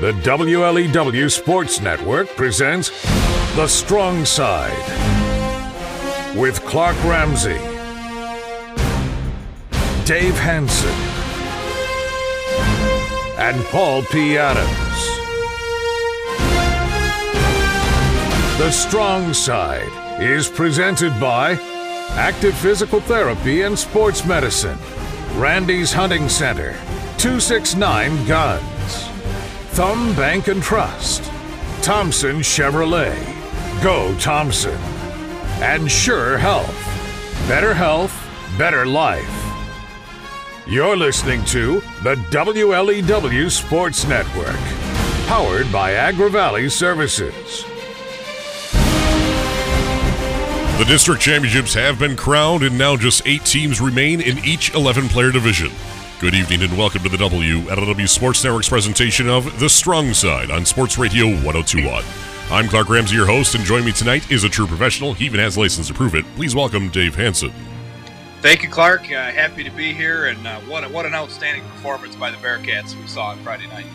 The WLEW Sports Network presents The Strong Side with Clark Ramsey, Dave Hanson, and Paul P. Adams. The Strong Side is presented by Active Physical Therapy and Sports Medicine, Randy's Hunting Center, 269 Guns. Thumb Bank and Trust, Thompson Chevrolet, Go Thompson, and Sure Health. Better health, better life. You're listening to the WLEW Sports Network, powered by Agri Valley Services. The district championships have been crowned, and now just eight teams remain in each 11 player division. Good evening and welcome to the WLEW Sports Network's presentation of The Strong Side on Sports Radio 1021. I'm Clark Ramsey, your host, and joining me tonight is a true professional. He even has a license to prove it. Please welcome Dave Hanson. Thank you, Clark. Uh, happy to be here, and uh, what, what an outstanding performance by the Bearcats we saw on Friday night.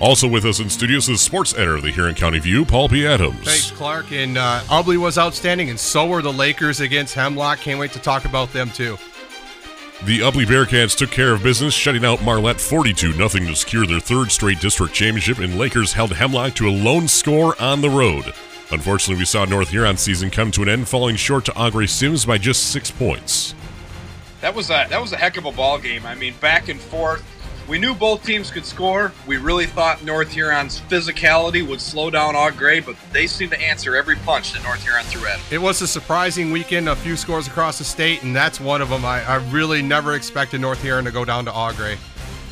Also with us in studios is sports editor of the Huron County View, Paul P. Adams. Thanks, Clark. And uh, Ubly was outstanding, and so were the Lakers against Hemlock. Can't wait to talk about them, too. The Ubly Bearcats took care of business, shutting out Marlette 42 0 to secure their third straight district championship, and Lakers held Hemlock to a lone score on the road. Unfortunately, we saw North Huron season come to an end, falling short to Au Gres Sims by just six points. That was a that was a heck of a ball game. I mean, back and forth we knew both teams could score. We really thought North Huron's physicality would slow down Au Gres, but they seemed to answer every punch that North Huron threw at them. It was a surprising weekend, a few scores across the state, and that's one of them. I, I really never expected North Huron to go down to Au Gres.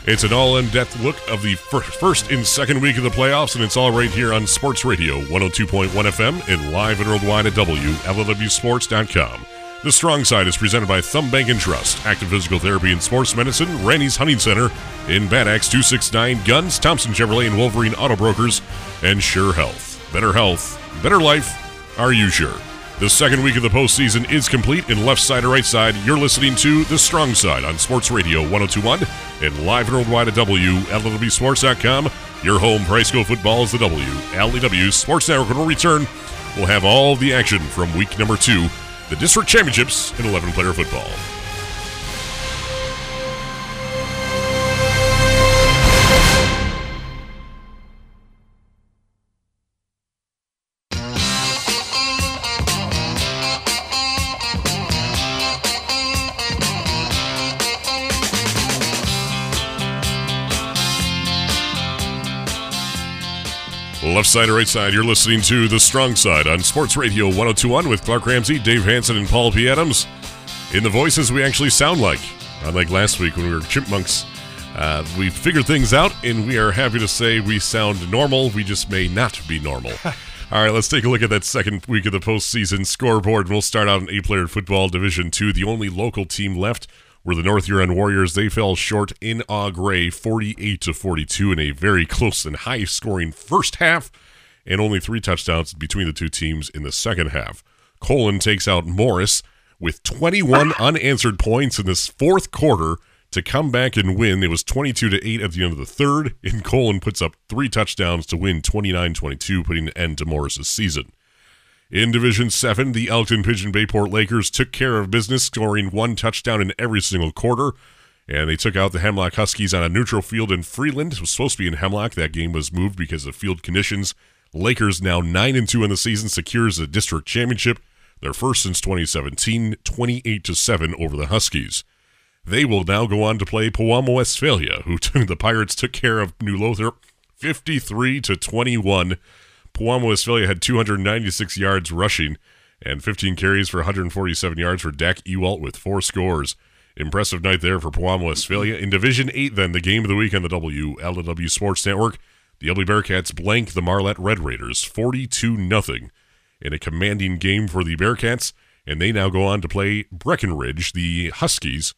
It's an all in depth look of the first and second week of the playoffs, and it's all right here on Sports Radio 102.1 FM and live and worldwide at WLEWSports.com. The Strong Side is presented by Thumb Bank and Trust, Active Physical Therapy and Sports Medicine, Randy's Hunting Center, in Bad Axe 269 Guns, Thompson Chevrolet and Wolverine Auto Brokers, and Sure Health. Better health, better life. Are you sure? The second week of the postseason is complete, and left side or right side, you're listening to The Strong Side on Sports Radio 1021 and live and worldwide at WLEWSports.com. Your home school football is the WLEW Sports Network. When we return, we'll have all the action from week number two the district championships in 11 player football. Left side or right side, you're listening to The Strong Side on Sports Radio 1021 with Clark Ramsey, Dave Hanson, and Paul P. Adams. In the voices we actually sound like. Unlike last week when we were chipmunks, uh, we figured things out, and we are happy to say we sound normal. We just may not be normal. All right, let's take a look at that second week of the postseason scoreboard. We'll start out in A player football Division Two, the only local team left were the North Huron Warriors. They fell short in Au Gres, 48 to 42, in a very close and high-scoring first half, and only three touchdowns between the two teams in the second half. Colon takes out Morris with 21 unanswered points in this fourth quarter to come back and win. It was 22 to 8 at the end of the third, and Colon puts up three touchdowns to win 29-22, putting an end to Morris's season. In Division 7, the Elkton Pigeon Bayport Lakers took care of business, scoring one touchdown in every single quarter. And they took out the Hemlock Huskies on a neutral field in Freeland. It was supposed to be in Hemlock. That game was moved because of field conditions. Lakers now 9 and 2 in the season secures the district championship, their first since 2017, 28 to 7 over the Huskies. They will now go on to play Pewamo Westphalia, who the Pirates took care of New Lothrop 53 to 21 Pewamo Westphalia had 296 yards rushing and 15 carries for 147 yards for Dak Ewalt with four scores. Impressive night there for Pewamo Westphalia. In Division 8, then, the game of the week on the WLEW Sports Network, the Ubly Bearcats blank the Marlette Red Raiders 42 0 in a commanding game for the Bearcats, and they now go on to play Breckenridge, the Huskies.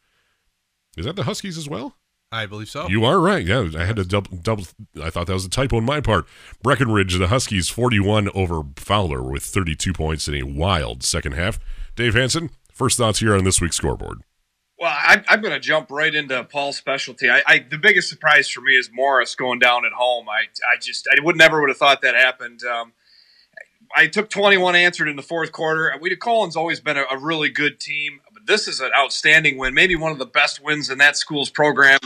Is that the Huskies as well? I believe so. You are right. Yeah, I had to double, double. I thought that was a typo on my part. Breckenridge, the Huskies, 41 over Fowler with 32 points in a wild second half. Dave Hanson, first thoughts here on this week's scoreboard. Well, I, I'm going to jump right into Paul's specialty. I, I, the biggest surprise for me is Morris going down at home. I, I just I would never would have thought that happened. Um, I took 21 answered in the fourth quarter. We Collins always been a, a, really good team, but this is an outstanding win, maybe one of the best wins in that school's program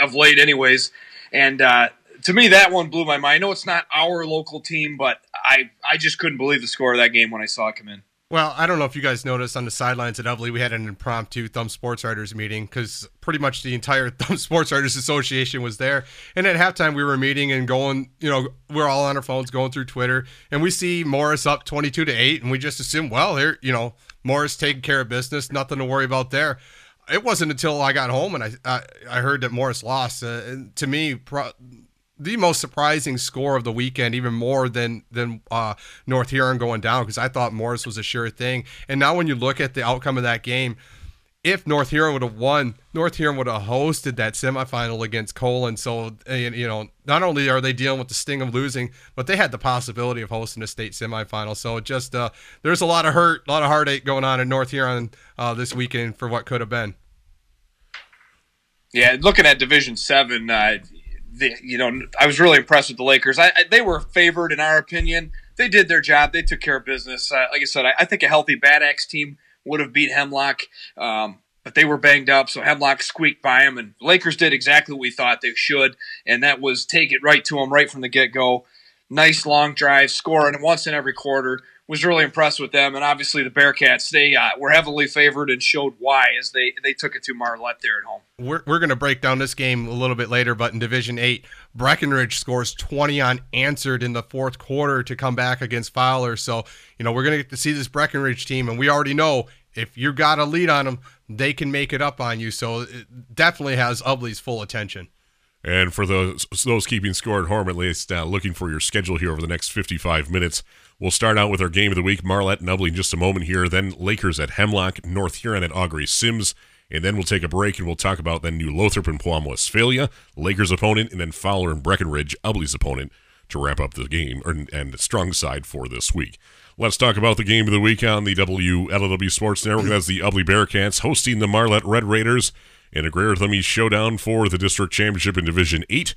of late, anyways. And uh, to me, that one blew my mind. I know it's not our local team, but I I just couldn't believe the score of that game when I saw it come in. Well, I don't know if you guys noticed on the sidelines at Ubly, we had an impromptu Thumb Sports Writers meeting because pretty much the entire Thumb Sports Writers Association was there. And at halftime, we were meeting and going, you know, we're all on our phones going through Twitter, and we see Morris up 22 to 8, and we just assume, well, here, you know, Morris taking care of business, nothing to worry about there. It wasn't until I got home and I I, I heard that Morris lost. Uh, to me, pro- the most surprising score of the weekend, even more than than uh, North Huron going down, because I thought Morris was a sure thing. And now when you look at the outcome of that game, if North Huron would have won, North Huron would have hosted that semifinal against Colon. So you know, not only are they dealing with the sting of losing, but they had the possibility of hosting a state semifinal. So just uh, there's a lot of hurt, a lot of heartache going on in North Huron uh, this weekend for what could have been. Yeah, looking at Division Seven, uh, the, you know, I was really impressed with the Lakers. I, I, they were favored in our opinion. They did their job. They took care of business. Uh, like I said, I, I, think a healthy Bad Axe team would have beat Hemlock, um, but they were banged up, so Hemlock squeaked by them. And Lakers did exactly what we thought they should, and that was take it right to them right from the get go. Nice long drive, scoring once in every quarter was really impressed with them, and obviously the Bearcats they uh, were heavily favored and showed why as they they took it to Marlette there at home. We're we're going to break down this game a little bit later, but in Division Eight, Breckenridge scores 20 unanswered in the fourth quarter to come back against Fowler. So you know we're going to get to see this Breckenridge team, and we already know if you got a lead on them, they can make it up on you. So it definitely has Ubly's full attention. And for those those keeping score at home, at least uh, looking for your schedule here over the next 55 minutes. We'll start out with our game of the week, Marlette and Ubly in just a moment here. Then Lakers at Hemlock, North Huron at Au Gres Sims. And then we'll take a break and we'll talk about then New Lothrop and Pewamo Westphalia, Lakers opponent, and then Fowler and Breckenridge, Ubly's opponent, to wrap up the game and, and strong side for this week. Let's talk about the game of the week on the WLEW Sports Network. That's the Ubly Bearcats hosting the Marlette Red Raiders in a Greater Thumb showdown for the district championship in Division 8.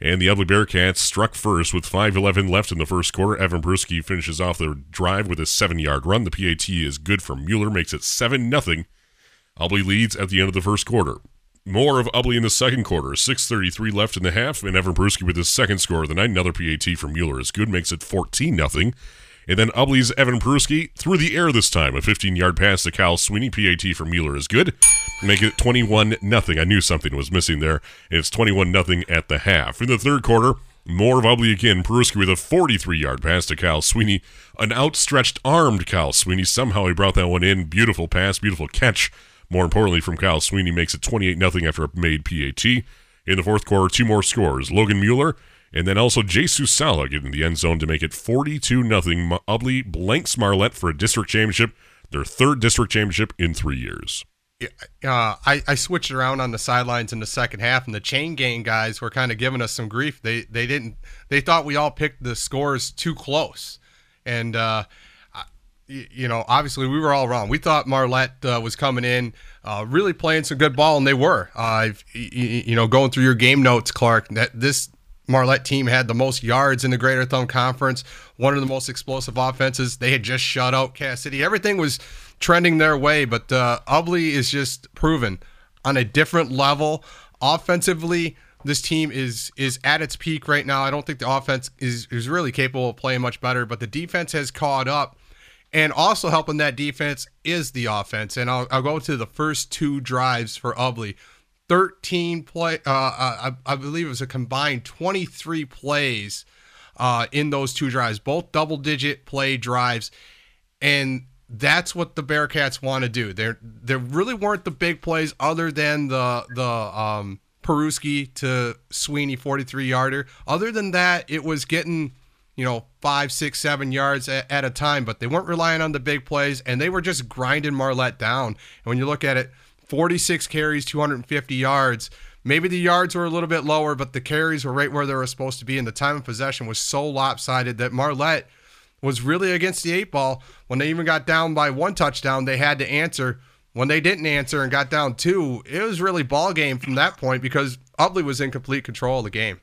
And the Ubly Bearcats struck first with 5.11 left in the first quarter. Evan Peruski finishes off their drive with a seven yard run. The PAT is good for Mueller, makes it 7 0. Ubly leads at the end of the first quarter. More of Ubly in the second quarter. 6.33 left in the half, and Evan Peruski with his second score of the night. Another PAT from Mueller is good, makes it 14 0. And then Ubly's Evan Peruski through the air this time. A 15 yard pass to Kyle Sweeney. PAT for Mueller is good. Make it 21 0. I knew something was missing there. It's 21 0 at the half. In the third quarter, more of Ubly again. Peruski with a 43 yard pass to Kyle Sweeney. An outstretched armed Kyle Sweeney. Somehow he brought that one in. Beautiful pass, beautiful catch. More importantly, from Kyle Sweeney makes it 28 0 after a made PAT. In the fourth quarter, two more scores. Logan Mueller and then also Jesus Sala getting the end zone to make it 42 0. Ubly blanks Marlette for a district championship, their third district championship in three years. Uh, I, I switched around on the sidelines in the second half, and the chain gang guys were kind of giving us some grief. They they didn't they thought we all picked the scores too close, and uh, you know obviously we were all wrong. We thought Marlette uh, was coming in uh, really playing some good ball, and they were. Uh, you know going through your game notes, Clark. That this Marlette team had the most yards in the Greater Thumb Conference, one of the most explosive offenses. They had just shut out Cass City. Everything was trending their way, but uh, Ubly is just proven on a different level. Offensively, this team is is at its peak right now. I don't think the offense is is really capable of playing much better, but the defense has caught up. And also helping that defense is the offense. And I'll, I'll go to the first two drives for Ubly. 13 play. Uh, uh, I, I, believe it was a combined 23 plays uh, in those two drives, both double digit play drives, and that's what the Bearcats want to do. There, there really weren't the big plays other than the the um, Peruski to Sweeney 43 yarder. Other than that, it was getting you know five, six, seven yards at, at a time, but they weren't relying on the big plays, and they were just grinding Marlette down. And when you look at it 46 carries, 250 yards. Maybe the yards were a little bit lower, but the carries were right where they were supposed to be, and the time of possession was so lopsided that Marlette was really against the eight ball. When they even got down by one touchdown, they had to answer. when they didn't answer and got down two, it was really ball game from that point because Ubly was in complete control of the game.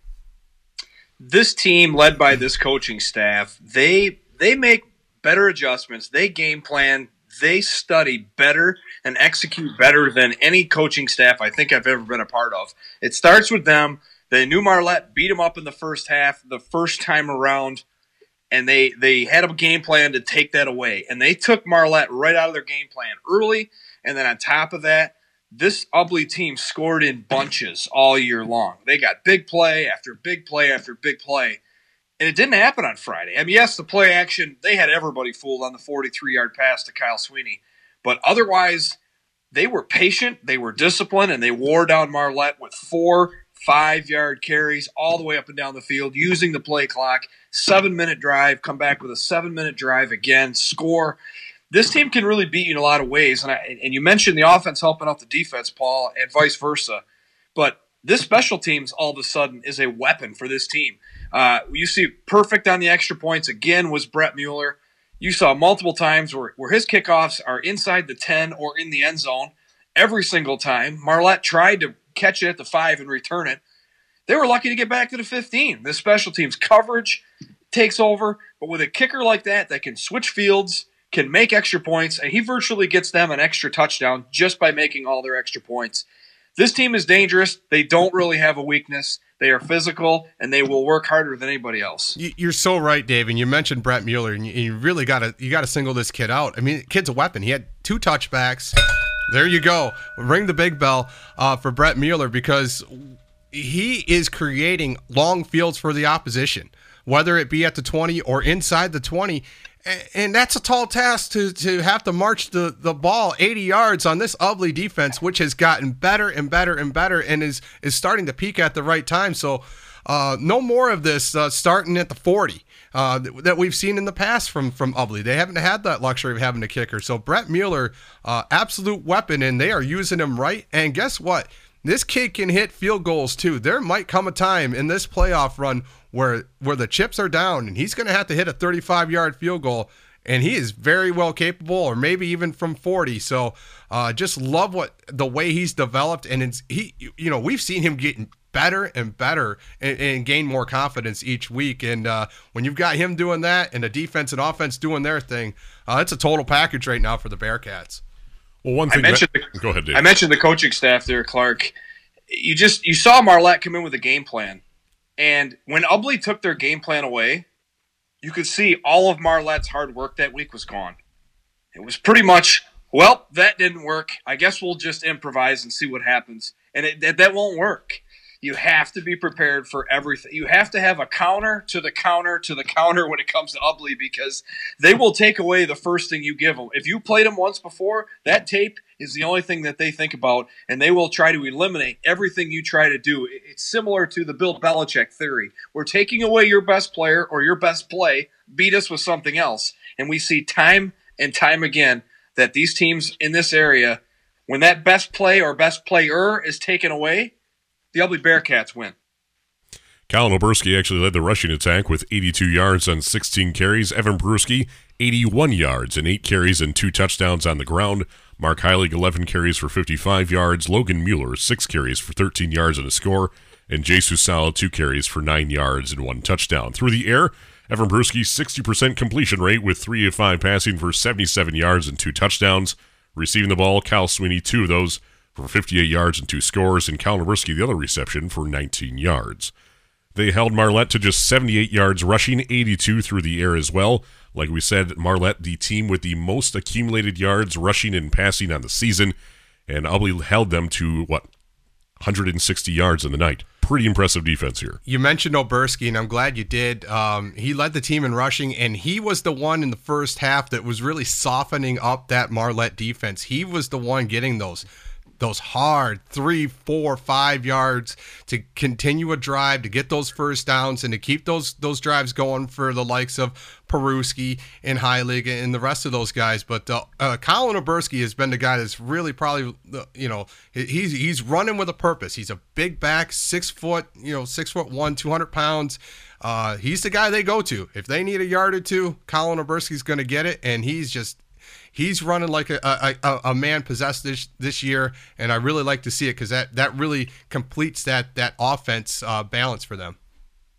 This team, led by this coaching staff, they they make better adjustments. They game plan. They study better and execute better than any coaching staff I think I've ever been a part of. It starts with them. They knew Marlette beat them up in the first half, the first time around and they they had a game plan to take that away, and they took Marlette right out of their game plan early, and then on top of that, this Ubly team scored in bunches all year long. They got big play after big play after big play, and it didn't happen on Friday. I mean, yes, the play action they had everybody fooled on the 43 yard pass to Kyle Sweeney, but otherwise. They were patient, they were disciplined, and they wore down Marlette with four five yard carries all the way up and down the field using the play clock. Seven minute drive, come back with a seven minute drive again, score. This team can really beat you in a lot of ways. And, I, and you mentioned the offense helping out the defense, Paul, and vice versa. But this special teams all of a sudden is a weapon for this team. Uh, you see perfect on the extra points again was Brett Mueller. You saw multiple times where, where his kickoffs are inside the 10 or in the end zone every single time. Marlette tried to catch it at the five and return it. They were lucky to get back to the 15. The special teams coverage takes over, but with a kicker like that that can switch fields, can make extra points, and he virtually gets them an extra touchdown just by making all their extra points. This team is dangerous. They don't really have a weakness. They are physical and they will work harder than anybody else. You're so right, Dave. And you mentioned Brett Mueller, and you really got to you got to single this kid out. I mean, kid's a weapon. He had two touchbacks. There you go. Ring the big bell uh, for Brett Mueller because he is creating long fields for the opposition, whether it be at the 20 or inside the 20. And that's a tall task to, to have to march the, the ball 80 yards on this Ubly defense, which has gotten better and better and better and is, is starting to peak at the right time. So, uh, no more of this uh, starting at the 40 uh, that we've seen in the past from from Ubly. They haven't had that luxury of having a kicker. So Brett Mueller, uh, absolute weapon, and they are using him right. And guess what? This kid can hit field goals too. There might come a time in this playoff run where where the chips are down, and he's going to have to hit a 35 yard field goal and he is very well capable, or maybe even from 40. So, uh, just love what the way he's developed, and it's he. You know, we've seen him getting better and better and, and gain more confidence each week. And uh, when you've got him doing that and the defense and offense doing their thing, uh, it's a total package right now for the Bearcats. Well, one thing. I mentioned that, the, go ahead, Dave. I mentioned the coaching staff there, Clark. You just you saw Marlette come in with a game plan, and when Ubly took their game plan away, you could see all of Marlette's hard work that week was gone. It was pretty much, well, that didn't work. I guess we'll just improvise and see what happens, and it, that, that won't work you have to be prepared for everything. You have to have a counter to the counter to the counter when it comes to Ubly because they will take away the first thing you give them. If you played them once before, that tape is the only thing that they think about, and they will try to eliminate everything you try to do. It's similar to the Bill Belichick theory. We're taking away your best player or your best play, beat us with something else. And we see time and time again that these teams in this area, when that best play or best player is taken away, the Ubly Bearcats win. Colin Oberski actually led the rushing attack with 82 yards on 16 carries. Evan Peruski, 81 yards and 8 carries and 2 touchdowns on the ground. Mark Heilig, 11 carries for 55 yards. Logan Mueller, 6 carries for 13 yards and a score. And Jesus Sala, 2 carries for 9 yards and 1 touchdown. Through the air, Evan Peruski, 60% completion rate with 3 of 5 passing for 77 yards and 2 touchdowns. Receiving the ball, Kyle Sweeney, 2 of those for 58 yards and two scores, and Cal the other reception, for 19 yards. They held Marlette to just 78 yards rushing, 82 through the air as well. Like we said, Marlette, the team with the most accumulated yards rushing and passing on the season, and Ubly held them to, what, 160 yards in the night. Pretty impressive defense here. You mentioned Oberski, and I'm glad you did. Um, he led the team in rushing, and he was the one in the first half that was really softening up that Marlette defense. He was the one getting those those hard three, four, five yards to continue a drive to get those first downs and to keep those those drives going for the likes of Peruski and Heilig and the rest of those guys. But uh, uh, Colin Oberski has been the guy that's really probably you know he's he's running with a purpose. He's a big back, six foot, you know, six foot one, two hundred pounds. Uh, he's the guy they go to if they need a yard or two. Colin Oberski's going to get it, and he's just He's running like a, a, a man possessed this this year, and I really like to see it because that that really completes that that offense uh, balance for them.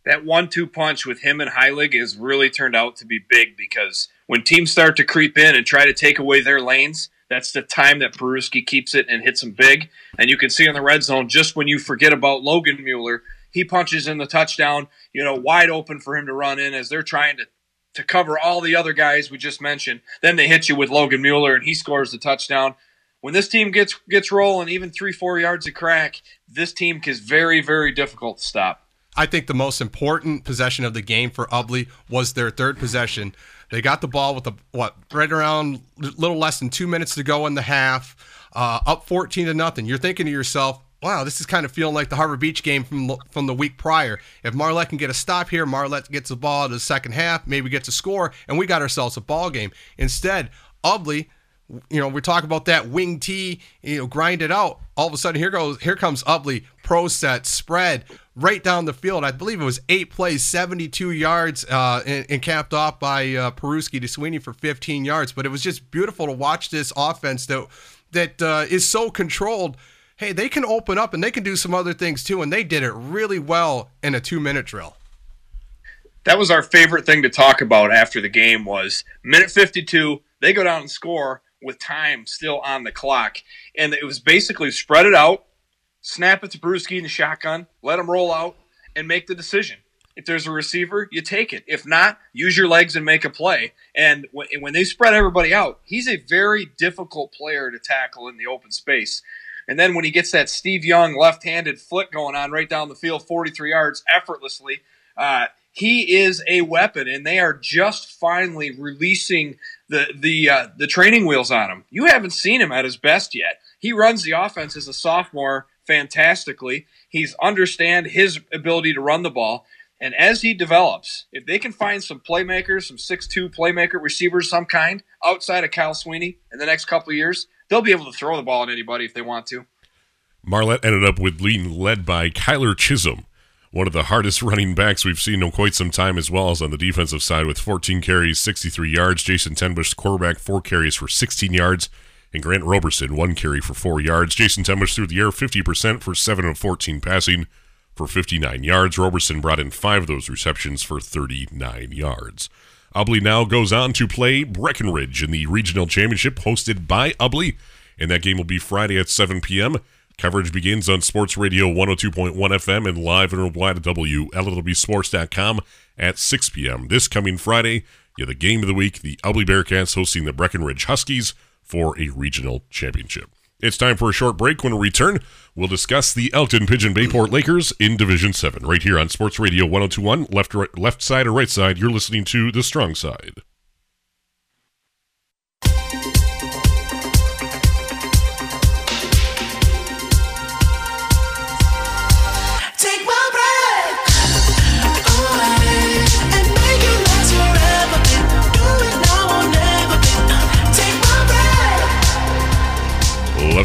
That one-two punch with him and Heilig has really turned out to be big because when teams start to creep in and try to take away their lanes, that's the time that Peruski keeps it and hits them big. And you can see in the red zone just when you forget about Logan Mueller, he punches in the touchdown, you know, wide open for him to run in as they're trying to to cover all the other guys we just mentioned. Then they hit you with Logan Mueller and he scores the touchdown. When this team gets gets rolling, even three, four yards of crack, this team is very, very difficult to stop. I think the most important possession of the game for Ubly was their third possession. They got the ball with the what right around a little less than two minutes to go in the half, uh, up fourteen to nothing. You're thinking to yourself, wow, this is kind of feeling like the Harbor Beach game from from the week prior. If Marlette can get a stop here, Marlette gets the ball to the second half, maybe gets a score, and we got ourselves a ball game. Instead, Ubly, you know, we talk about that wing T, you know, grind it out. All of a sudden, here goes, here comes Ubly, pro set, spread, right down the field. I believe it was eight plays, 72 yards, uh, and, and, capped off by uh, Peruski to Sweeney for 15 yards. But it was just beautiful to watch this offense that that uh, is so controlled hey, they can open up and they can do some other things too. And they did it really well in a two minute drill. That was our favorite thing to talk about after the game was minute 52, they go down and score with time still on the clock. And it was basically spread it out, snap it to Peruski in the shotgun, let him roll out, and make the decision. If there's a receiver, you take it. If not, use your legs and make a play. And when they spread everybody out, he's a very difficult player to tackle in the open space. And then when he gets that Steve Young left-handed flick going on right down the field, 43 yards effortlessly, uh, he is a weapon, and they are just finally releasing the the uh, the training wheels on him. You haven't seen him at his best yet. He runs the offense as a sophomore fantastically. He's understand his ability to run the ball. And as he develops, if they can find some playmakers, some six-two playmaker receivers, some kind outside of Cal Sweeney in the next couple years, they'll be able to throw the ball at anybody if they want to. Marlette ended up with leading led by Kyler Chisholm, one of the hardest running backs we've seen in quite some time, as well as on the defensive side with 14 carries, 63 yards. Jason Tenbush, quarterback, four carries for 16 yards, and Grant Roberson, one carry for four yards. Jason Tenbush threw the air 50% for 7 of 14 passing for 59 yards. Roberson brought in five of those receptions for 39 yards. Ubly now goes on to play Breckenridge in the regional championship hosted by Ubly, and that game will be Friday at 7 p.m. Coverage begins on Sports Radio 102.1 FM and live and worldwide at WLEWSports.com at 6 p.m. This coming Friday, you have the game of the week, the Ubly Bearcats hosting the Breckenridge Huskies for a regional championship. It's time for a short break. When we return, we'll discuss the Elkton Pigeon Bayport Lakers in Division 7 right here on Sports Radio 1021. Left, right, left side or right side, you're listening to The Strong Side.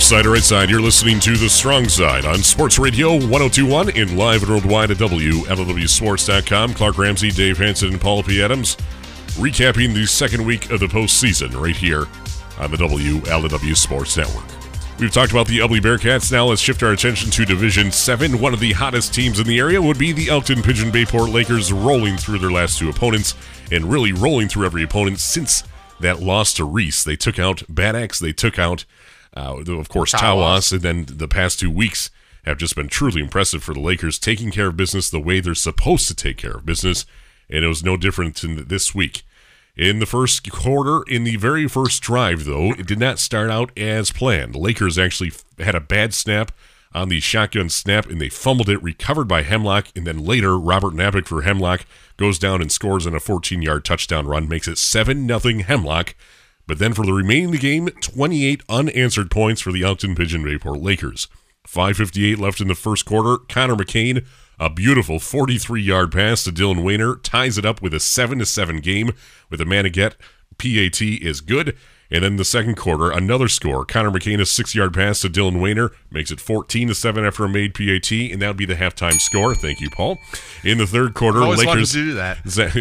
Side or right side, you're listening to The Strong Side on Sports Radio 1021 in live and worldwide at WLEWSports.com. Clark Ramsey, Dave Hanson, and Paul P. Adams recapping the second week of the postseason right here on the WLEW Sports Network. We've talked about the Ubly Bearcats. Now let's shift our attention to Division 7. One of the hottest teams in the area would be the Elkton Pigeon Bayport Lakers, rolling through their last two opponents and really rolling through every opponent since that loss to Reese. They took out Bad Axe, they took out uh, of course, Tawas, and then the past two weeks have just been truly impressive for the Lakers, taking care of business the way they're supposed to take care of business, and it was no different in this week. In the first quarter, in the very first drive, though, it did not start out as planned. The Lakers actually had a bad snap on the shotgun snap, and they fumbled it, recovered by Hemlock, and then later, Robert Napick for Hemlock goes down and scores on a 14-yard touchdown run, makes it 7-0 Hemlock. But then for the remaining the game, 28 unanswered points for the Elkton Pigeon Bayport Lakers. 5.58 left in the first quarter. Connor McCain, a beautiful 43 yard pass to Dylan Wayner, ties it up with a 7 7 game with a man. PAT is good. And then the second quarter, another score. Connor McCain, a six yard pass to Dylan Wayner, makes it 14 to 7 after a made PAT, and that would be the halftime score. Thank you, Paul. In the third quarter, Always Lakers. to do that. Zach,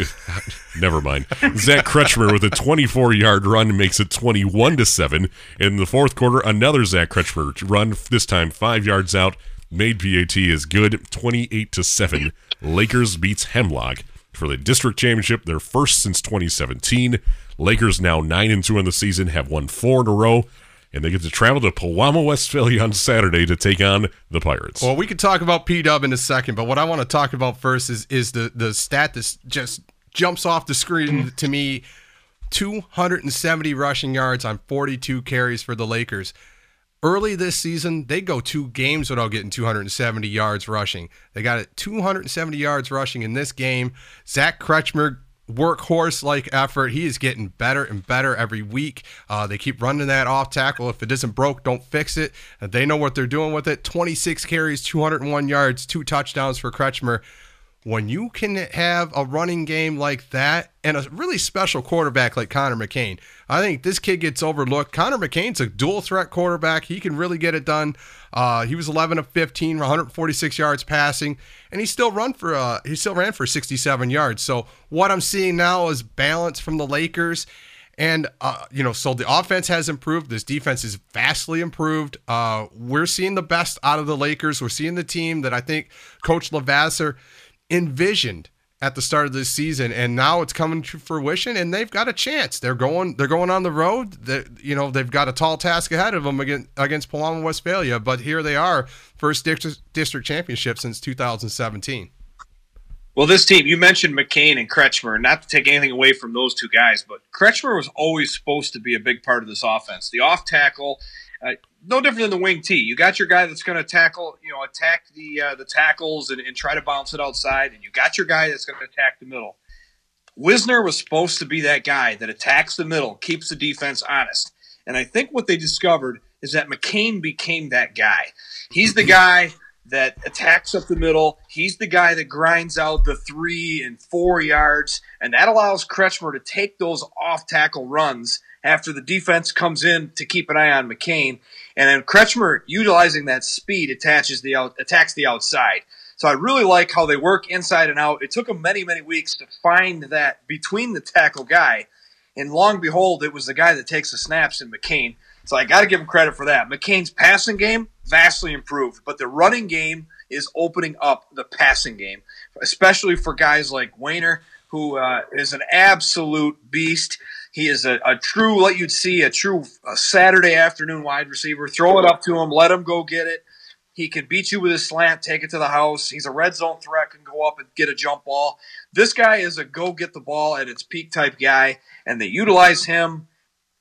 never mind. Zach Kretschmer with a 24 yard run makes it 21 to 7. In the fourth quarter, another Zach Kretschmer run, this time five yards out. Made PAT is good, 28 to 7. Lakers beats Hemlock for the district championship, their first since 2017. Lakers now 9 and 2 in the season, have won four in a row, and they get to travel to Pewamo, Westphalia on Saturday to take on the Pirates. Well, we could talk about P Dub in a second, but what I want to talk about first is is the the stat that just jumps off the screen to me: 270 rushing yards on 42 carries for the Lakers. Early this season, they go two games without getting 270 yards rushing. They got it 270 yards rushing in this game. Zach Kretschmer workhorse like effort. He is getting better and better every week. Uh, they keep running that off tackle. If it isn't broke, don't fix it. They know what they're doing with it. 26 carries, 201 yards, two touchdowns for Kretschmer. When you can have a running game like that and a really special quarterback like Connor McCain, I think this kid gets overlooked. Connor McCain's a dual threat quarterback. He can really get it done. Uh, he was 11 of 15, 146 yards passing, and he still run for uh, he still ran for 67 yards. So what I'm seeing now is balance from the Lakers. And, uh, you know, so the offense has improved. This defense is vastly improved. Uh, we're seeing the best out of the Lakers. We're seeing the team that I think Coach Lavasser envisioned at the start of this season and now it's coming to fruition and they've got a chance. They're going they're going on the road. That you know they've got a tall task ahead of them against against Pewamo Westphalia but here they are first district, district championship since 2017 Well, this team, you mentioned McCain and Kretschmer, not to take anything away from those two guys, but Kretschmer was always supposed to be a big part of this offense. The off tackle, no different than the wing T. You got your guy that's going to tackle, you know, attack the uh, the tackles and, and try to bounce it outside, and you got your guy that's going to attack the middle. Wisner was supposed to be that guy that attacks the middle, keeps the defense honest. And I think what they discovered is that McCain became that guy. He's the guy that attacks up the middle. He's the guy that grinds out the three and four yards, and that allows Kretschmer to take those off tackle runs after the defense comes in to keep an eye on McCain. And then Kretschmer, utilizing that speed, attaches the out, attacks the outside. So I really like how they work inside and out. It took them many, many weeks to find that between the tackle guy. And long behold, it was the guy that takes the snaps in McCain. So I got to give him credit for that. McCain's passing game vastly improved, but the running game is opening up the passing game, especially for guys like Wayner, who uh, is an absolute beast. He is a, a true, what you'd see, a true a Saturday afternoon wide receiver. Throw it up to him, let him go get it. He can beat you with a slant, take it to the house. He's a red zone threat, can go up and get a jump ball. This guy is a go get the ball at its peak type guy, and they utilize him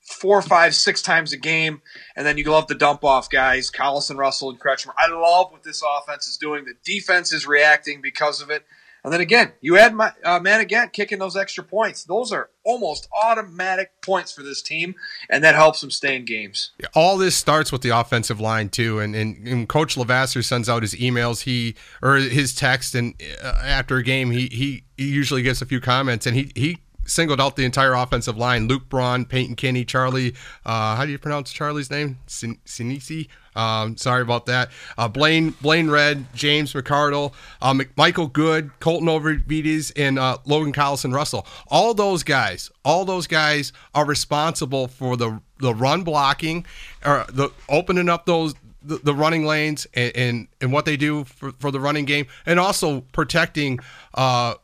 four, five, six times a game. And then you love the dump off guys, Collison, Russell, and Kretschmer. I love what this offense is doing. The defense is reacting because of it. And then again, you add my, uh, man again kicking those extra points. Those are almost automatic points for this team, and that helps them stay in games. all this starts with the offensive line too and, and, and coach lavasser sends out his emails he or his text and uh, after a game he, he he usually gets a few comments and he he singled out the entire offensive line luke braun peyton kinney charlie uh, how do you pronounce charlie's name Sin- sinisi um, sorry about that. Uh, Blaine Blaine Red, James McCardle, uh, Michael Good, Colton Overvides, and uh, Logan Collison Russell. All those guys, all those guys are responsible for the the run blocking, or the opening up those the, running lanes and, and and what they do for, for the running game, and also protecting. Uh,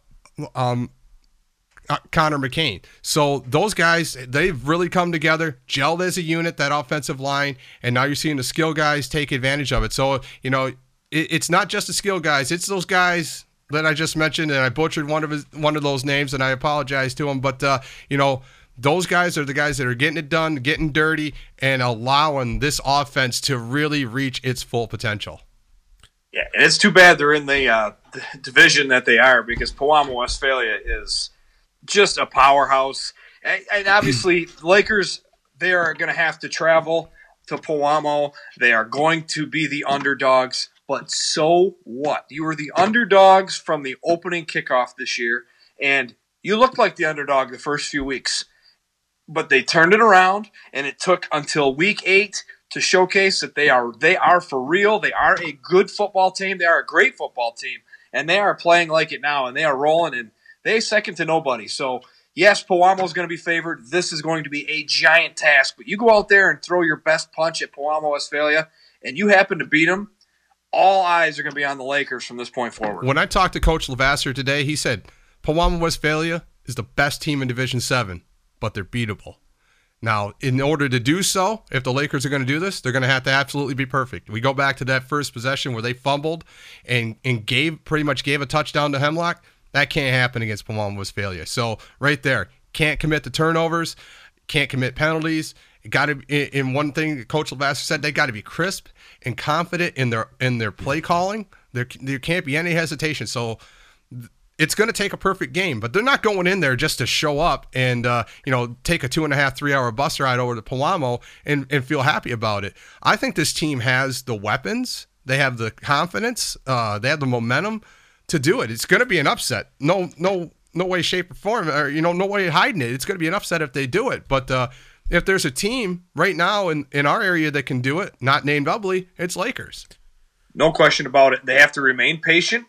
um, Connor McCain. So those guys, they've really come together, gelled as a unit, that offensive line, and now you're seeing the skill guys take advantage of it. So, you know, it, it's not just the skill guys, it's those guys that I just mentioned, and I butchered one of his, one of those names, and I apologize to him. But, uh, you know, those guys are the guys that are getting it done, getting dirty, and allowing this offense to really reach its full potential. Yeah, and it's too bad they're in the, uh, the division that they are because Pewamo, Westphalia is – just a powerhouse. And, and obviously, Lakers, they are going to have to travel to Pewamo. They are going to be the underdogs. But so what? You were the underdogs from the opening kickoff this year, and you looked like the underdog the first few weeks. but they turned it around, and it took until week eight to showcase that they are they are for real. They are a good football team. They are a great football team, and they are playing like it now, and they are rolling, and they second to nobody. So yes, Pewamo is going to be favored. This is going to be a giant task, but you go out there and throw your best punch at Pewamo, Westphalia, and you happen to beat them. All eyes are going to be on the Lakers from this point forward. When I talked to Coach Lavasser today, he said Pewamo, Westphalia is the best team in Division Seven, but they're beatable. Now, in order to do so, if the Lakers are going to do this, they're going to have to absolutely be perfect. We go back to that first possession where they fumbled and and gave pretty much gave a touchdown to Hemlock. That can't happen against Pewamo Westphalia. So right there, can't commit the turnovers, can't commit penalties. Got to in one thing Coach Lavasser said they got to be crisp and confident in their in their play calling. There there can't be any hesitation. So it's going to take a perfect game, but they're not going in there just to show up and uh, you know take a two and a half, three hour bus ride over to Pewamo and, and feel happy about it. I think this team has the weapons, they have the confidence, uh, they have the momentum to do it. It's going to be an upset. No, no, no way, shape, or form, or you know, no way hiding it. It's going to be an upset if they do it. But uh, if there's a team right now in in our area that can do it, not named Ubly, it's Lakers. No question about it. They have to remain patient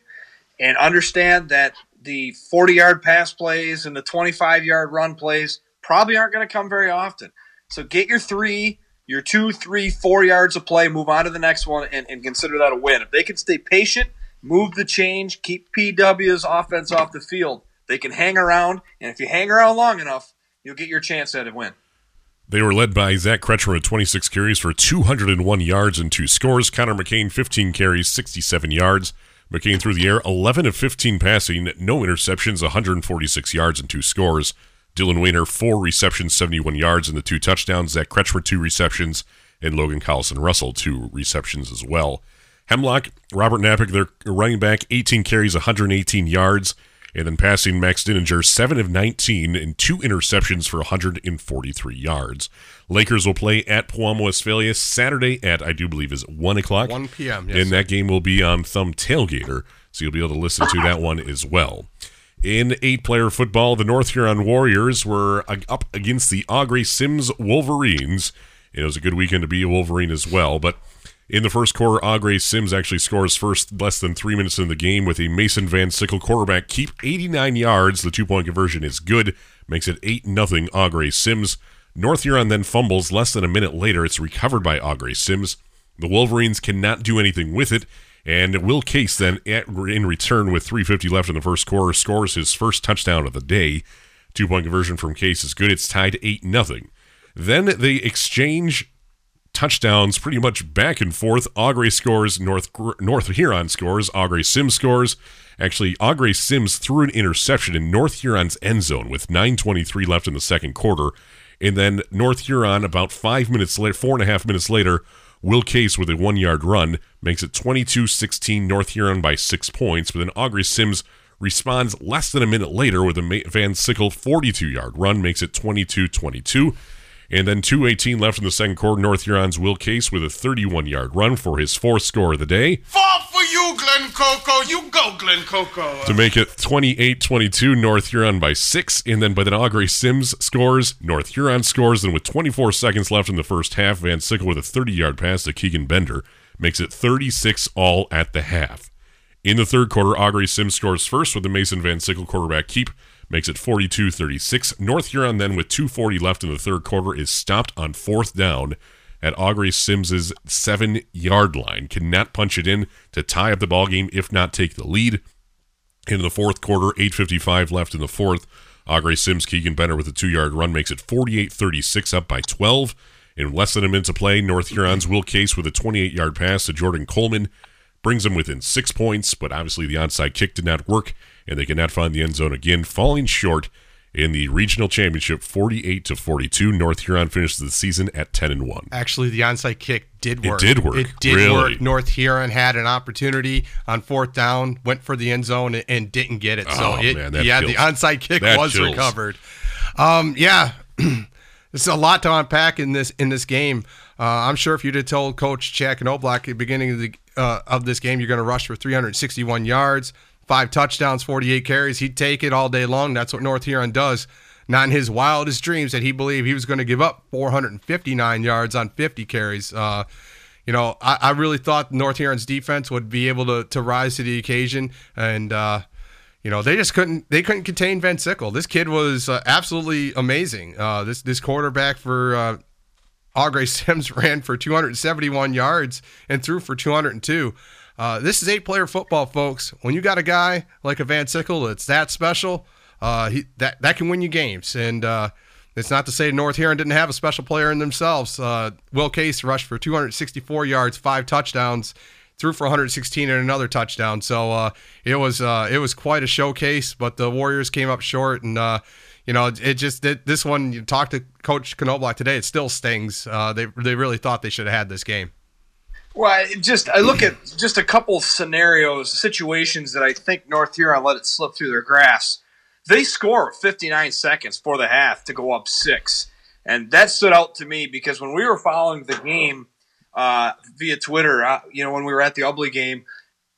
and understand that the 40 yard pass plays and the 25 yard run plays probably aren't going to come very often. So get your three, your two, three, four yards of play, move on to the next one, and, and consider that a win. If they can stay patient, move the change, keep PW's offense off the field, they can hang around. And if you hang around long enough, you'll get your chance at a win. They were led by Zach Kretschmer with 26 carries for 201 yards and two scores. Connor McCain, 15 carries, 67 yards. McCain through the air, 11 of 15 passing, no interceptions, 146 yards and two scores. Dylan Weiner, four receptions, 71 yards, and the two touchdowns. Zach Kretschmer, two receptions, and Logan Collison Russell, two receptions as well. Hemlock, Robert Napick, their running back, 18 carries, 118 yards. And then passing Max Dininger, 7 of 19 and two interceptions for 143 yards. Lakers will play at Pewamo, Westphalia Saturday at, I do believe, is 1 o'clock. 1 p.m. Yes, and that game will be on Thumb Tailgater, so you'll be able to listen to that one as well. In eight player football, the North Huron Warriors were up against the Au Gres Sims Wolverines. It was a good weekend to be a Wolverine as well, but in the first quarter, Au Gres Sims actually scores first less than three minutes in the game with a Mason Van Sickle quarterback keep 89 yards. The two point conversion is good, makes it 8 0 Au Gres Sims. North Huron then fumbles less than a minute later. It's recovered by Au Gres Sims. The Wolverines cannot do anything with it, and Will Case then, in return with 3.50 left in the first quarter, scores his first touchdown of the day. Two point conversion from Case is good. It's tied 8 0. Then they exchange touchdowns pretty much back and forth. Au Gres scores, North North Huron scores, Au Gres Sims scores. Actually, Au Gres Sims threw an interception in North Huron's end zone with 9.23 left in the second quarter. And then North Huron, about five minutes later, four and a half minutes later, Will Case with a one yard run makes it 22 16 North Huron by six points. But then Au Gres Sims responds less than a minute later with a Van Sickle 42 yard run, makes it 22 22. And then 2.18 left in the second quarter. North Huron's Will Case with a 31 yard run for his fourth score of the day. Fall for you, Glen Coco. You go, Glen Coco. To make it 28 22, North Huron by six. And then by then, Au Gres Sims scores. North Huron scores. And with 24 seconds left in the first half, Van Sickle with a 30 yard pass to Keegan Bender makes it 36 all at the half. In the third quarter, Au Gres Sims scores first with the Mason Van Sickle quarterback keep makes it 42 36. North Huron, then, with 2.40 left in the third quarter, is stopped on fourth down at Au Gres Sims's seven yard line. Cannot punch it in to tie up the ball game, if not take the lead. In the fourth quarter, 8.55 left in the fourth. Au Gres Sims, Keegan Benner with a two yard run makes it 48 36, up by 12. In less than a minute to play, North Huron's Will Case with a 28 yard pass to Jordan Coleman brings them within six points, but obviously the onside kick did not work and they cannot find the end zone again, falling short in the regional championship 48 to 42 north huron finishes the season at 10 and 1 Actually, the onside kick did work It did work, It did really. work. North Huron had an opportunity on fourth down, went for the end zone, and, and didn't get it. So Oh, it, man, that yeah, kills. the onside kick That was kills. recovered. Um, yeah, there's a lot to unpack in this in this game. Uh, I'm sure if you'd have told Coach Jack and Oblak at the beginning of the uh, of this game, you're going to rush for 361 yards, five touchdowns, 48 carries, he'd take it all day long. That's what North Huron does. not in his wildest dreams that he believed he was going to give up 459 yards on 50 carries. Uh, you know, I, I, really thought North Huron's defense would be able to, to rise to the occasion, and uh, you know they just couldn't they couldn't contain Van Sickle. This kid was uh, absolutely amazing. Uh, this this quarterback for uh, Sims ran for 271 yards and threw for 202. Uh, this is eight player football, folks. When you got a guy like a Van Sickle that's that special, uh, he, that that can win you games. And uh, it's not to say North Huron didn't have a special player in themselves. Uh, Will Case rushed for 264 yards, five touchdowns, threw for 116 and another touchdown. So uh, it was uh, it was quite a showcase. But the Warriors came up short, and you know it just it, this one. You talked to Coach Knobloch today. It still stings. they they really thought they should have had this game. Well, I just I look at just a couple scenarios, situations that I think North Huron let it slip through their grasp. They score 59 seconds for the half to go up six, and that stood out to me because when we were following the game uh, via Twitter, uh, you know, when we were at the Ubly game,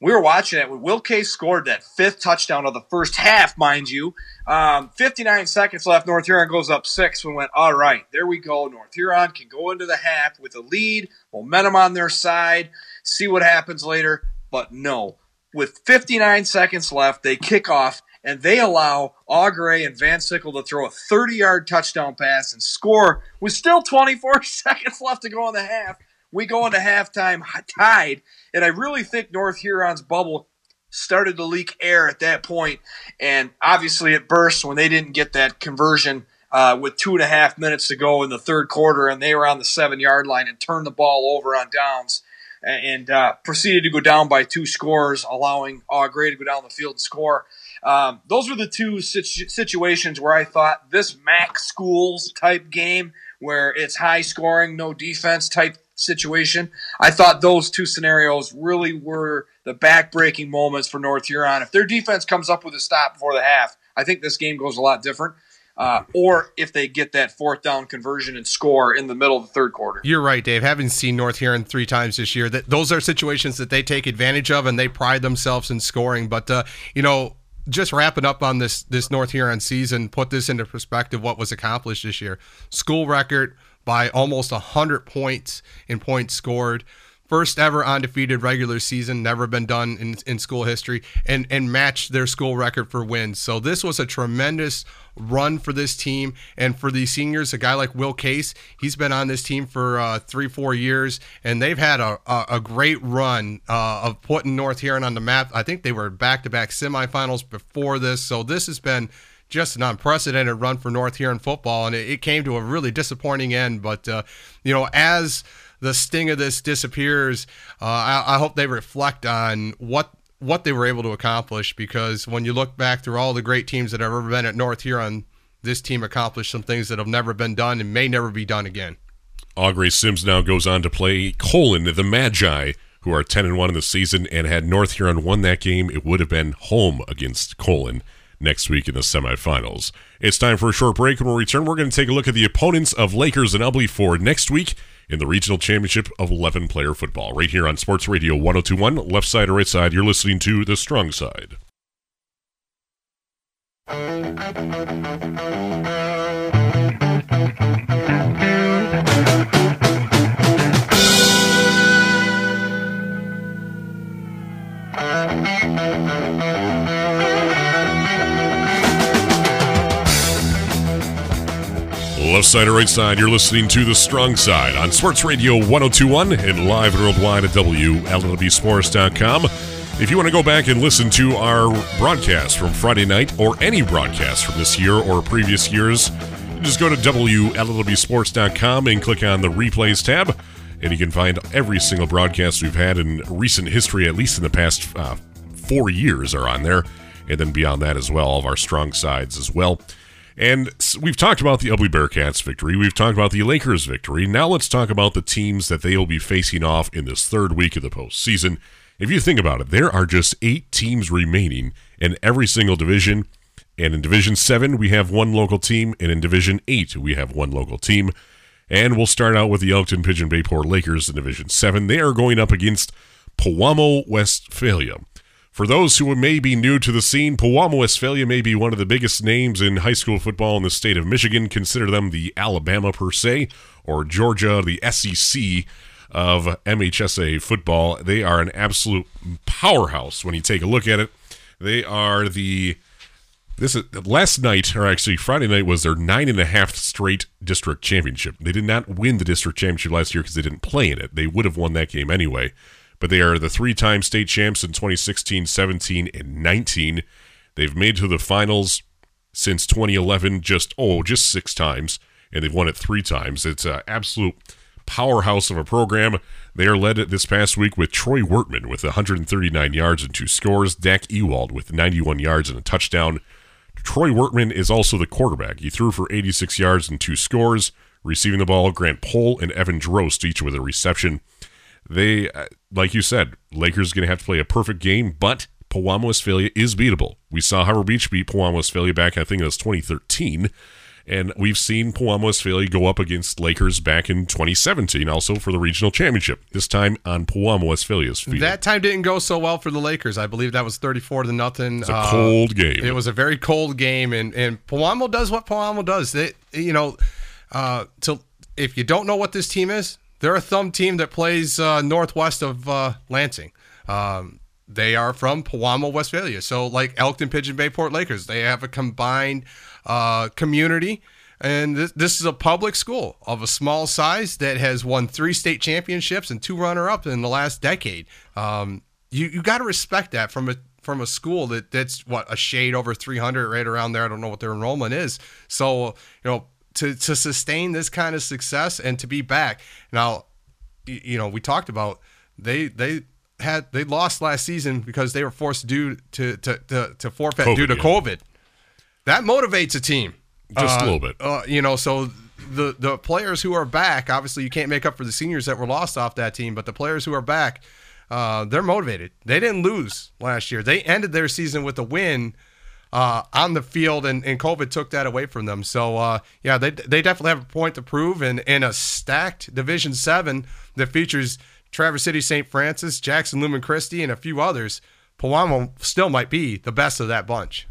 we were watching it when Will Case scored that fifth touchdown of the first half, mind you. Um, 59 seconds left. North Huron goes up six. We went, all right, there we go. North Huron can go into the half with a lead, momentum on their side, see what happens later. But no, with 59 seconds left, they kick off and they allow Au-Gres and Van Sickle to throw a 30 yard touchdown pass and score with still 24 seconds left to go in the half. We go into halftime tied, and I really think North Huron's bubble started to leak air at that point, and obviously it burst when they didn't get that conversion uh, with two and a half minutes to go in the third quarter, and they were on the seven yard line and turned the ball over on downs and uh, proceeded to go down by two scores, allowing Au-Gres to go down the field and score. Um, those were the two situ- situations where I thought this MAC schools type game, where it's high scoring, no defense type situation. I thought those two scenarios really were the back-breaking moments for North Huron. If their defense comes up with a stop before the half, I think this game goes a lot different. Uh, or if they get that fourth down conversion and score in the middle of the third quarter. You're right, Dave. Having seen North Huron three times this year, that those are situations that they take advantage of and they pride themselves in scoring. But uh, you know, just wrapping up on this this North Huron season, put this into perspective. What was accomplished this year? School record by almost 100 points in points scored. First ever undefeated regular season, never been done in, in school history, and, and matched their school record for wins. So, this was a tremendous run for this team and for these seniors. A guy like Will Case, he's been on this team for uh, three, four years, and they've had a, a, a great run uh, of putting North Huron on the map. I think they were back to back semifinals before this. So, this has been just an unprecedented run for North Huron football, and it, it came to a really disappointing end. But uh, you know, as the sting of this disappears, uh, I, I hope they reflect on what what they were able to accomplish. Because when you look back through all the great teams that have ever been at North Huron, this team accomplished some things that have never been done and may never be done again. Au-Gres Sims now goes on to play Colon, the Magi, who are 10 and 1 in the season, and had North Huron won that game, it would have been home against Colon next week in the semifinals. It's time for a short break. When we return, we're going to take a look at the opponents of Lakers and Ubly for next week in the regional championship of 11 player football. Right here on Sports Radio 1021, left side or right side, you're listening to The Strong Side. Left side or right side, you're listening to The Strong Side on Sports Radio 1021 and live worldwide at WLEWSports.com. If you want to go back and listen to our broadcast from Friday night or any broadcast from this year or previous years, just go to WLEWSports.com and click on the replays tab, and you can find every single broadcast we've had in recent history, at least in the past uh, four years, are on there. And then beyond that as well, all of our strong sides as well. And we've talked about the Ubly Bearcats victory. We've talked about the Lakers victory. Now let's talk about the teams that they will be facing off in this third week of the postseason. If you think about it, there are just eight teams remaining in every single division. And in Division 7, we have one local team. And in Division 8, we have one local team. And we'll start out with the Elkton Pigeon Bay Lakers in Division 7. They are going up against Pewamo, Westphalia. For those who may be new to the scene, Pewamo Westphalia may be one of the biggest names in high school football in the state of Michigan. Consider them the Alabama per se, or Georgia, the SEC of MHSA football. They are an absolute powerhouse when you take a look at it. They are the this is last night, or actually Friday night, was their nine and a half straight district championship. They did not win the district championship last year because they didn't play in it. They would have won that game anyway but they are the three time state champs in 2016, 17, and 19. They've made to the finals since 2011, just, oh, just six times, and they've won it three times. It's an absolute powerhouse of a program. They are led this past week with Troy Wertman with 139 yards and two scores, Dak Ewald with 91 yards and a touchdown. Troy Wertman is also the quarterback. He threw for 86 yards and two scores. Receiving the ball, Grant Pohl and Evan Drost, each with a reception. They, uh, like you said, Lakers going to have to play a perfect game, but Pewamo Westphalia is beatable. We saw Harbor Beach beat Pewamo Westphalia back, I think it was 2013. And we've seen Pewamo Westphalia go up against Lakers back in 2017, also for the regional championship. This time on Pewamo Westphalia's field. That time didn't go so well for the Lakers. I believe that was 34 to nothing. It's a uh, cold game. It was a very cold game, and and Pewamo does what Pewamo does. They, you know, uh, to if you don't know what this team is, they're a thumb team that plays uh, northwest of uh, Lansing. Um, they are from Pewamo, Westphalia. So, like Elkton, Pigeon Bay, Port Lakers, they have a combined uh, community. And this, this is a public school of a small size that has won three state championships and two runner up in the last decade. Um, you you got to respect that from a from a school that that's what a shade over 300 right around there. I don't know what their enrollment is. So you know to to sustain this kind of success and to be back. Now, you know, we talked about they they had they lost last season because they were forced due to to to, to forfeit COVID, due to yeah. COVID. That motivates a team just uh, a little bit. Uh, you know, so the the players who are back, obviously, you can't make up for the seniors that were lost off that team, but the players who are back, uh, they're motivated. They didn't lose last year. They ended their season with a win uh, on the field, and, and COVID took that away from them. So, uh, yeah, they, they definitely have a point to prove. And in a stacked Division Seven that features Traverse City St. Francis, Jackson Lumen Christi, and a few others, Pewamo still might be the best of that bunch.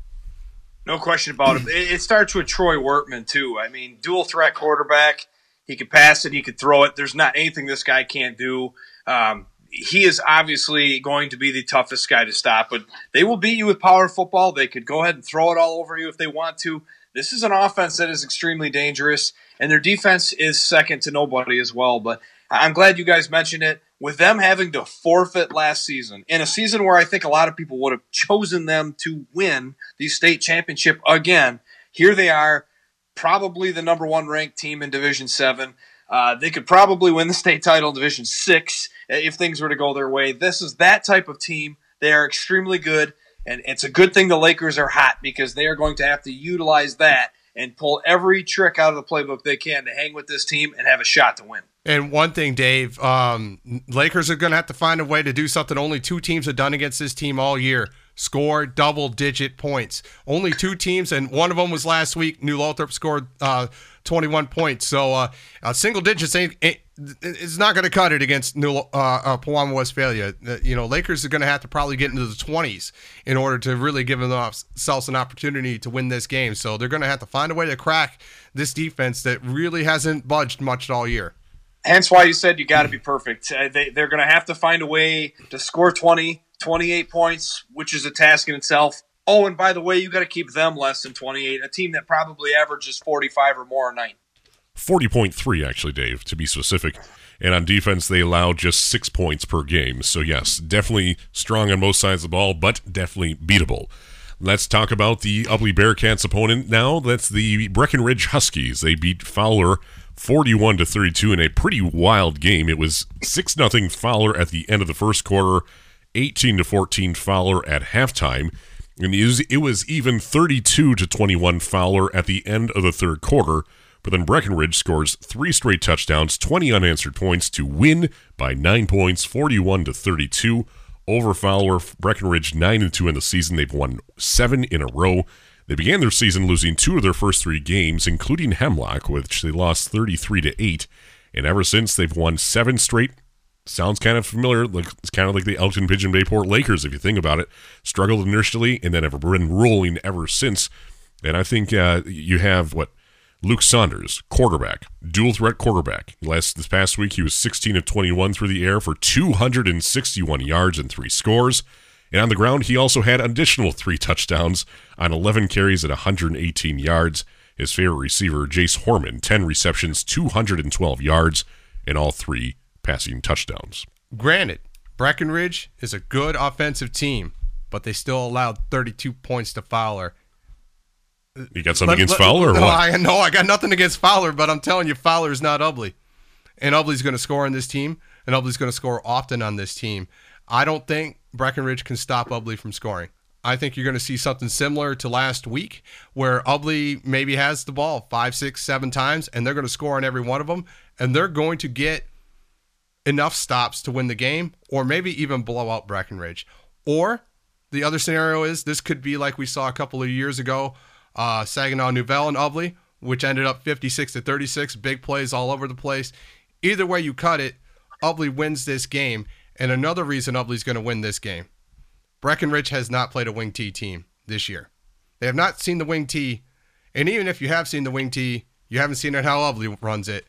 No question about it. It starts with Troy Wertman, too. I mean, dual threat quarterback. He could pass it, he could throw it. There's not anything this guy can't do. Um, he is obviously going to be the toughest guy to stop, but they will beat you with power football. They could go ahead and throw it all over you if they want to. This is an offense that is extremely dangerous, and their defense is second to nobody as well. But I'm glad you guys mentioned it. With them having to forfeit last season, in a season where I think a lot of people would have chosen them to win the state championship again, here they are, probably the number one ranked team in Division 7. Uh, they could probably win the state title Division 6 if things were to go their way. This is that type of team. They are extremely good, and it's a good thing the Lakers are hot because they are going to have to utilize that and pull every trick out of the playbook they can to hang with this team and have a shot to win. And one thing, Dave, um, Lakers are going to have to find a way to do something only two teams have done against this team all year score double digit points. Only two teams, and one of them was last week. New Lothrop scored uh, 21 points. So uh, uh, single digits ain't, ain't it's not going to cut it against New uh, uh, Pewamo Westphalia. Uh, you know, Lakers are going to have to probably get into the 20s in order to really give themselves an opportunity to win this game. So they're going to have to find a way to crack this defense that really hasn't budged much all year. Hence why you said you got to be perfect. Uh, they, they're going to have to find a way to score 20, 28 points, which is a task in itself. Oh, and by the way, you got to keep them less than 28, a team that probably averages 45 or more a night. 40.3, actually, Dave, to be specific. And on defense, they allow just six points per game. So, yes, definitely strong on both sides of the ball, but definitely beatable. Let's talk about the Ubly Bearcats opponent now. That's the Breckenridge Huskies. They beat Fowler 41 to 32 in a pretty wild game. It was 6 0 Fowler at the end of the first quarter, 18 to 14 Fowler at halftime. And it was, even 32 to 21 Fowler at the end of the third quarter. But then Breckenridge scores three straight touchdowns, 20 unanswered points to win by nine points, 41 to 32 over Fowler. Breckenridge 9 and 2 in the season. They've won seven in a row. They began their season losing two of their first three games, including Hemlock, which they lost 33 to 8. And ever since, they've won seven straight sounds kind of familiar. It's kind of like the Elkton Pigeon Bayport Lakers, if you think about it. Struggled initially and then have been rolling ever since. And I think uh, you have what Luke Saunders, quarterback, dual threat quarterback. Last this past week, he was 16 of 21 through the air for 261 yards and three scores. And on the ground, he also had additional three touchdowns on 11 carries at 118 yards. His favorite receiver, Jace Horman, 10 receptions, 212 yards, and all three passing touchdowns. Granted, Breckenridge is a good offensive team, but they still allowed 32 points to Fowler. You got something let, against let, Fowler or no, what? I, no, I got nothing against Fowler, but I'm telling you, Fowler is not Ubly. And Ubly's going to score on this team, and Ubly's going to score often on this team. I don't think Breckenridge can stop Ubly from scoring. I think you're going to see something similar to last week, where Ubly maybe has the ball five, six, seven times, and they're going to score on every one of them, and they're going to get enough stops to win the game, or maybe even blow out Breckenridge. Or the other scenario is this could be like we saw a couple of years ago, uh, Saginaw Nouvel and Ubly, which ended up 56 to 36, big plays all over the place. Either way you cut it, Ubly wins this game. And another reason Ubly's going to win this game Breckenridge has not played a wing T team this year. They have not seen the wing T. And even if you have seen the wing T, you haven't seen it how Ubly runs it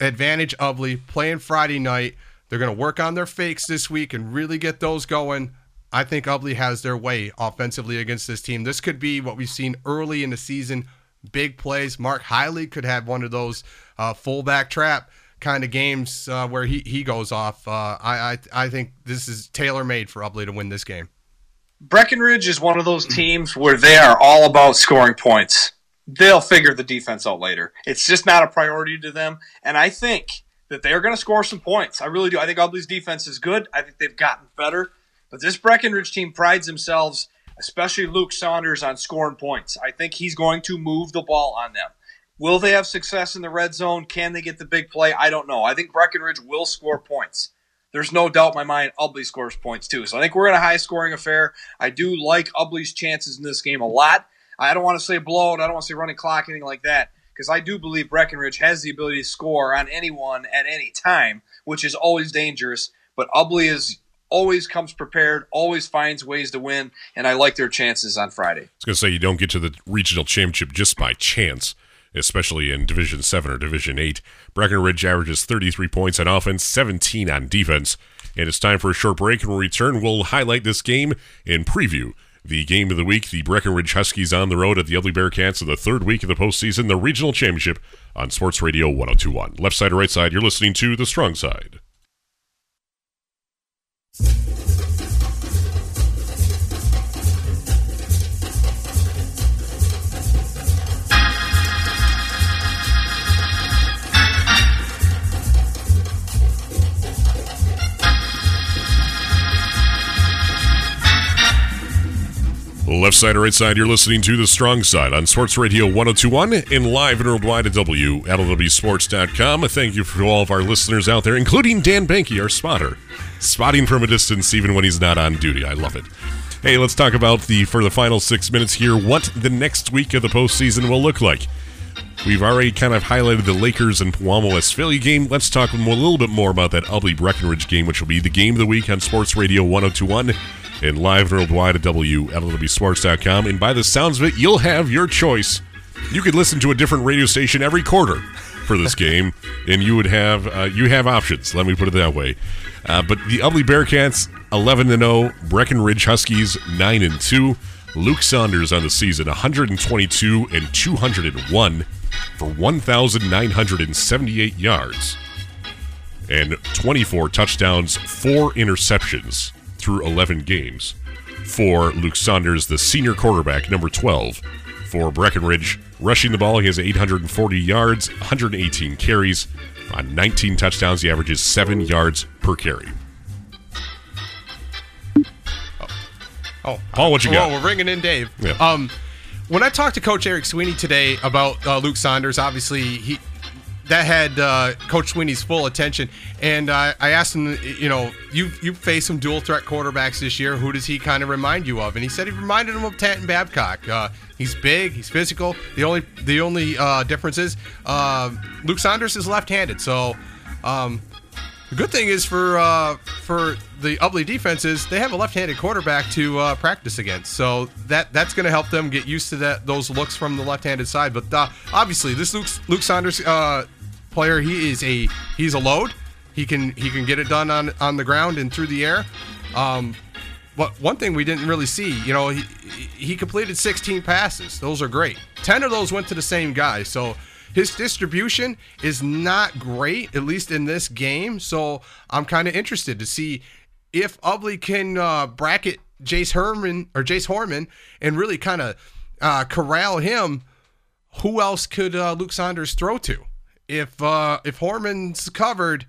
advantage Ubly playing Friday night. They're going to work on their fakes this week and really get those going. I think Ubly has their way offensively against this team. This could be what we've seen early in the season big plays. Mark Hiley could have one of those uh, fullback trap kind of games uh, where he, he goes off. Uh, I, I I think this is tailor made for Ubly to win this game. Breckenridge is one of those teams where they are all about scoring points they'll figure the defense out later. It's just not a priority to them. And I think that they're going to score some points. I really do. I think Ubly's defense is good. I think they've gotten better. But this Breckenridge team prides themselves, especially Luke Saunders, on scoring points. I think he's going to move the ball on them. Will they have success in the red zone? Can they get the big play? I don't know. I think Breckenridge will score points. There's no doubt in my mind Ubly scores points too. So I think we're in a high scoring affair. I do like Ubly's chances in this game a lot. I don't want to say blowout. I don't want to say running clock, anything like that, because I do believe Breckenridge has the ability to score on anyone at any time, which is always dangerous. But Ubly is always comes prepared, always finds ways to win, and I like their chances on Friday. I was going to say you don't get to the regional championship just by chance, especially in Division Seven or Division Eight. Breckenridge averages 33 points on offense, 17 on defense. And it's time for a short break, and when we return, we'll highlight this game and preview the game of the week, the Breckenridge Huskies on the road at the Ubly Bearcats in the third week of the postseason, the regional championship on Sports Radio 1021. Left side or right side, you're listening to The Strong Side. Left side or right side, you're listening to The Strong Side on Sports Radio 1021 and live and worldwide at WLEWSports.com. Thank you for all of our listeners out there, including Dan Banky, our spotter. Spotting from a distance even when he's not on duty. I love it. Hey, let's talk about the, for the final six minutes here, what the next week of the postseason will look like. We've already kind of highlighted the Lakers and Pewamo Westphalia game. Let's talk a little bit more about that Ubly Breckenridge game, which will be the game of the week on Sports Radio 1021 and live worldwide at WLEWSports.com. And by the sounds of it, you'll have your choice. You could listen to a different radio station every quarter for this game, and you would have uh, you have options. Let me put it that way. Uh, but the Ubly Bearcats 11 and 0, Breckenridge Huskies 9 and 2. Luke Saunders on the season 122 and 201 for 1,978 yards and 24 touchdowns, four interceptions through 11 games. For Luke Saunders, the senior quarterback, number 12. For Breckenridge, rushing the ball, he has 840 yards, 118 carries. On 19 touchdowns, he averages 7 yards per carry. Oh, oh Paul, what you got? Oh, we're ringing in Dave. Yeah. Um, when I talked to Coach Eric Sweeney today about uh, Luke Saunders, obviously he that had uh, Coach Sweeney's full attention. And uh, I asked him, you know, you you faced some dual threat quarterbacks this year. Who does he kind of remind you of? And he said he reminded him of Tanton Babcock. Uh, he's big, he's physical. The only the only uh, difference is uh, Luke Saunders is left-handed, so. Um, The good thing is for uh, for the Ubly defenses, they have a left-handed quarterback to practice against, so that that's going to help them get used to that those looks from the left-handed side. But obviously, this Luke, Luke Saunders player, he is a he's a load. He can he can get it done on on the ground and through the air. Um, but one thing we didn't really see, you know, he he completed 16 passes. Those are great. 10 of those went to the same guy. So his distribution is not great, at least in this game. So I'm kind of interested to see if Ubly can uh, bracket Jace Herman or Jace Horman and really kind of uh, corral him. Who else could uh, Luke Saunders throw to? If uh, if Horman's covered,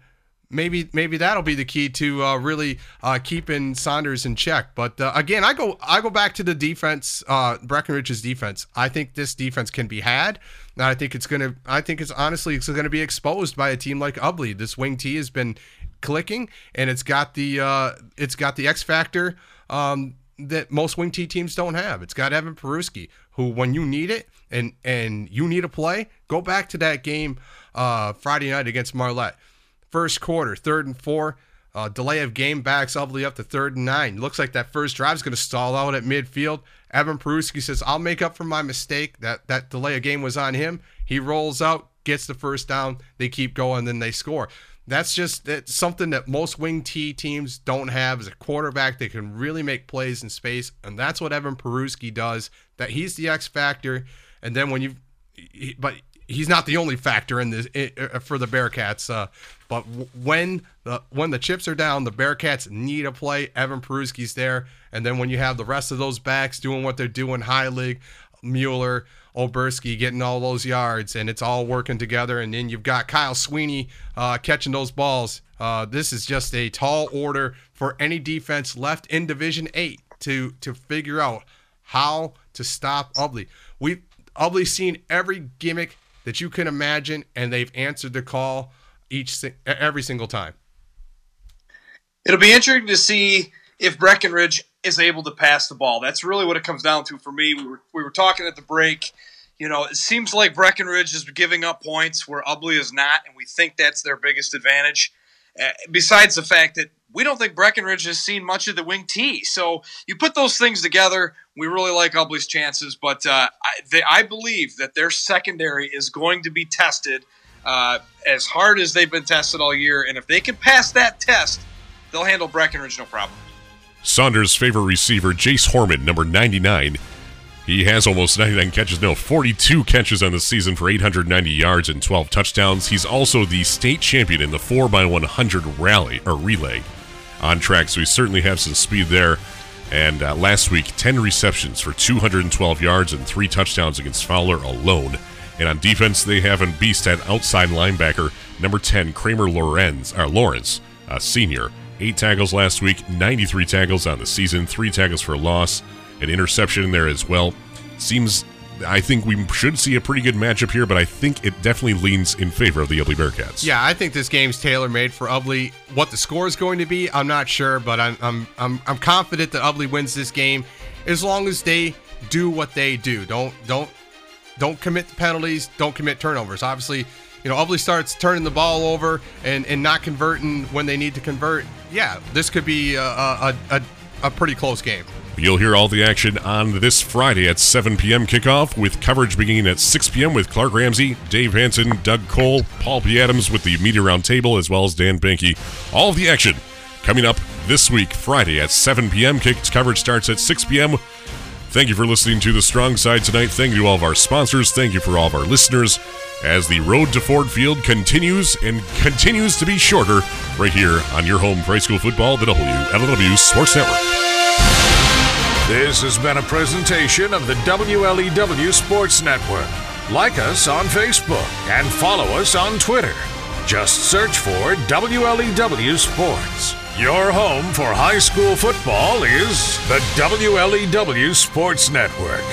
maybe maybe that'll be the key to uh, really uh, keeping Saunders in check. But uh, again, I go I go back to the defense, uh, Breckenridge's defense. I think this defense can be had. I think it's gonna. I think it's honestly it's gonna be exposed by a team like Ubly. This wing T has been clicking, and it's got the uh, it's got the X factor. Um, that most wing T teams don't have. It's got Evan Peruski, who when you need it and and you need a play, go back to that game uh, Friday night against Marlette first quarter, third and four. Uh, delay of game backs Ubly up to third and nine. Looks like that first drive is going to stall out at midfield. Evan Peruski says, "I'll make up for my mistake. That that delay of game was on him." He rolls out, gets the first down. They keep going, then they score. That's just that's something that most wing T teams don't have as a quarterback that can really make plays in space, and that's what Evan Peruski does. That he's the X factor. And then when you, but he's not the only factor in this for the Bearcats. Uh, but when the when the chips are down, the Bearcats need a play. Evan Peruski's there, and then when you have the rest of those backs doing what they're doing, Heilig, Mueller, Oberski getting all those yards, and it's all working together. And then you've got Kyle Sweeney uh, catching those balls. Uh, this is just a tall order for any defense left in Division Eight to to figure out how to stop Ubly. Seen every gimmick that you can imagine, and they've answered the call each every single time. It'll be interesting to see if Breckenridge is able to pass the ball. That's really what it comes down to for me. We were we were talking at the break. You know, it seems like Breckenridge is giving up points where Ubly is not, and we think that's their biggest advantage. Uh, besides the fact that we don't think Breckenridge has seen much of the wing T. So you put those things together, we really like Ubly's chances. But uh, I, they, I, believe that their secondary is going to be tested uh, as hard as they've been tested all year. And if they can pass that test, they'll handle Breckenridge no problem. Saunders' favorite receiver, Jace Horman, number 99. He has almost 99 catches, no, 42 catches on the season for 890 yards and 12 touchdowns. He's also the state champion in the 4x100 rally or relay on track, so we certainly have some speed there. And uh, last week, 10 receptions for 212 yards and three touchdowns against Fowler alone. And on defense, they have a beast at outside linebacker, number 10, Kramer Lorenz, or Lawrence, a senior. Eight tackles last week, 93 tackles on the season, three tackles for loss, an interception in there as well. Seems I think we should see a pretty good matchup here, but I think it definitely leans in favor of the Ubly Bearcats. Yeah, I think this game's tailor made for Ubly. What the score is going to be, I'm not sure, but I'm I'm I'm, I'm confident that Ubly wins this game as long as they do what they do. Don't don't don't commit penalties, don't commit turnovers. Obviously, you know, Ubly starts turning the ball over and, and not converting when they need to convert. Yeah, this could be a, a, a, a pretty close game. You'll hear all the action on this Friday at 7 p.m. kickoff, with coverage beginning at 6 p.m. with Clark Ramsey, Dave Hanson, Doug Cole, Paul P. Adams with the Media Roundtable, as well as Dan Banky. All the action coming up this week, Friday at 7 p.m. Kick coverage starts at 6 p.m. Thank you for listening to The Strong Side tonight. Thank you to all of our sponsors. Thank you for all of our listeners as the road to Ford Field continues and continues to be shorter right here on your home for high school football, the WLEW Sports Network. This has been a presentation of the WLEW Sports Network. Like us on Facebook and follow us on Twitter. Just search for WLEW Sports. Your home for high school football is the WLEW Sports Network.